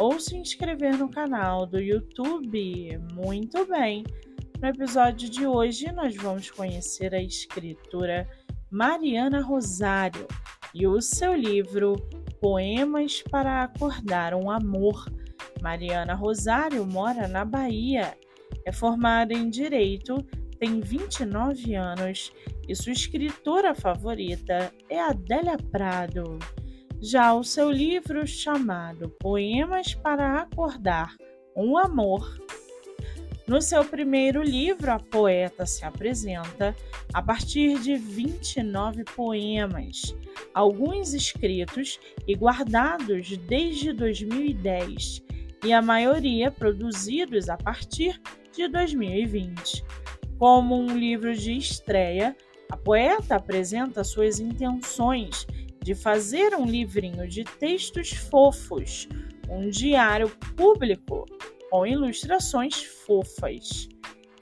ou se inscrever no canal do YouTube. Muito bem! No episódio de hoje, nós vamos conhecer a escritora Mariana Rosário e o seu livro Poemas para Acordar um Amor. Mariana Rosário mora na Bahia, é formada em Direito, tem 29 anos e sua escritora favorita é Adélia Prado. Já o seu livro chamado Poemas para Acordar um Amor. No seu primeiro livro, a poeta se apresenta a partir de 29 poemas, alguns escritos e guardados desde 2010, e a maioria produzidos a partir de 2020. Como um livro de estreia, a poeta apresenta suas intenções de fazer um livrinho de textos fofos, um diário público com ilustrações fofas,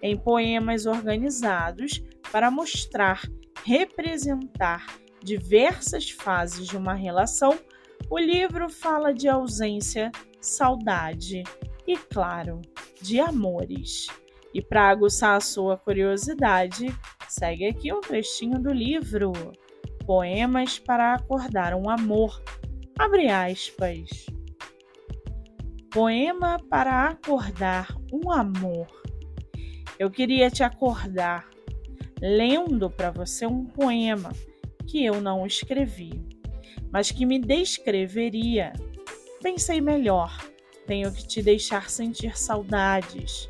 em poemas organizados para mostrar, representar diversas fases de uma relação. O livro fala de ausência, saudade e, claro, de amores. E para aguçar a sua curiosidade, segue aqui um trechinho do livro. Poemas para acordar um amor. Abre aspas. Poema para acordar um amor. Eu queria te acordar lendo para você um poema que eu não escrevi, mas que me descreveria. Pensei melhor, tenho que te deixar sentir saudades.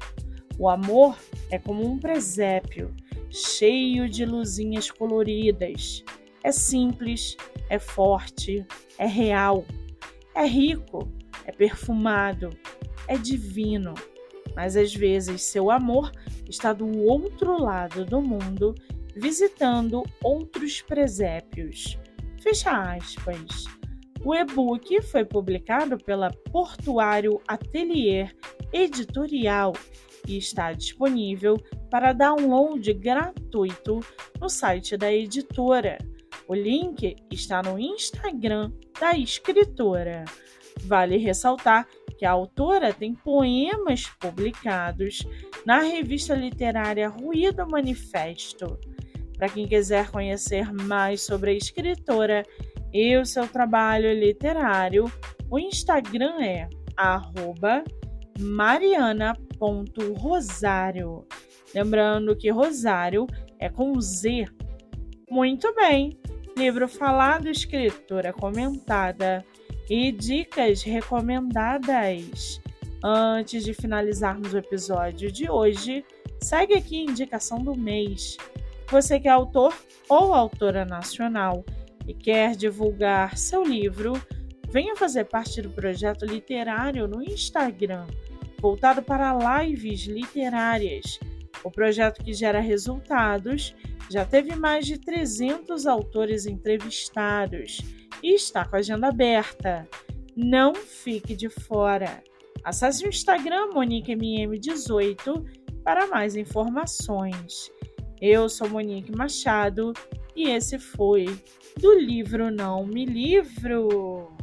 O amor é como um presépio, cheio de luzinhas coloridas. É simples, é forte, é real, é rico, é perfumado, é divino. Mas às vezes seu amor está do outro lado do mundo, visitando outros presépios. Fecha aspas. O e-book foi publicado pela Portuário Atelier Editorial e está disponível para download gratuito no site da editora o link está no Instagram da escritora. Vale ressaltar que a autora tem poemas publicados na revista literária Ruído Manifesto. Para quem quiser conhecer mais sobre a escritora e o seu trabalho literário, o Instagram é mariana.rosário. Lembrando que Rosário é com Z. Muito bem! Livro falado, escritura comentada e dicas recomendadas. Antes de finalizarmos o episódio de hoje, segue aqui a indicação do mês. Você que é autor ou autora nacional e quer divulgar seu livro, venha fazer parte do projeto literário no Instagram, voltado para lives literárias. O projeto que gera resultados já teve mais de 300 autores entrevistados e está com a agenda aberta. Não fique de fora. Acesse o Instagram MoniqueMM18 para mais informações. Eu sou Monique Machado e esse foi do livro Não Me Livro.